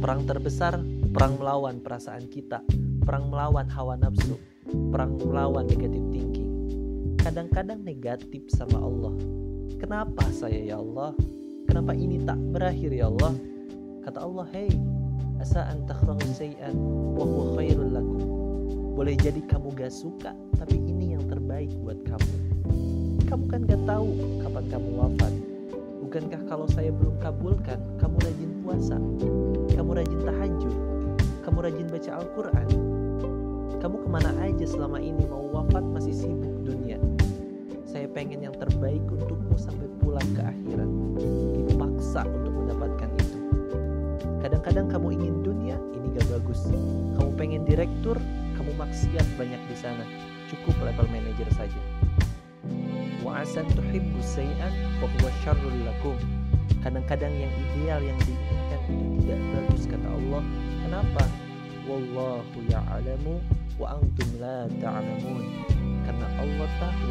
Perang terbesar, perang melawan perasaan kita, perang melawan hawa nafsu, perang melawan negatif thinking. Kadang-kadang negatif sama Allah. Kenapa saya ya Allah? Kenapa ini tak berakhir ya Allah? Kata Allah, "Hei, asa an takhrahu say'an wa huwa khairul lakum." Boleh jadi kamu gak suka, tapi ini yang terbaik buat kamu. Kamu kan gak tahu kapan kamu wafat. Bukankah kalau saya belum kabulkan, kamu rajin puasa, kamu rajin tahajud, kamu rajin baca Al-Quran. Kamu ke mana aja selama ini mau wafat masih sibuk dunia. Saya pengen yang terbaik untukmu sampai pulang ke akhirat. Dipaksa untuk mendapatkan itu. Kadang-kadang kamu ingin dunia, ini gak bagus. Kamu pengen direktur, kamu maksiat banyak di sana. Cukup level manager saja. Wa tuhibbu lakum. Kadang-kadang yang ideal yang itu tidak bagus kata Allah. Kenapa? Wallahu ya'lamu wa antum la ta'lamun. Karena Allah tahu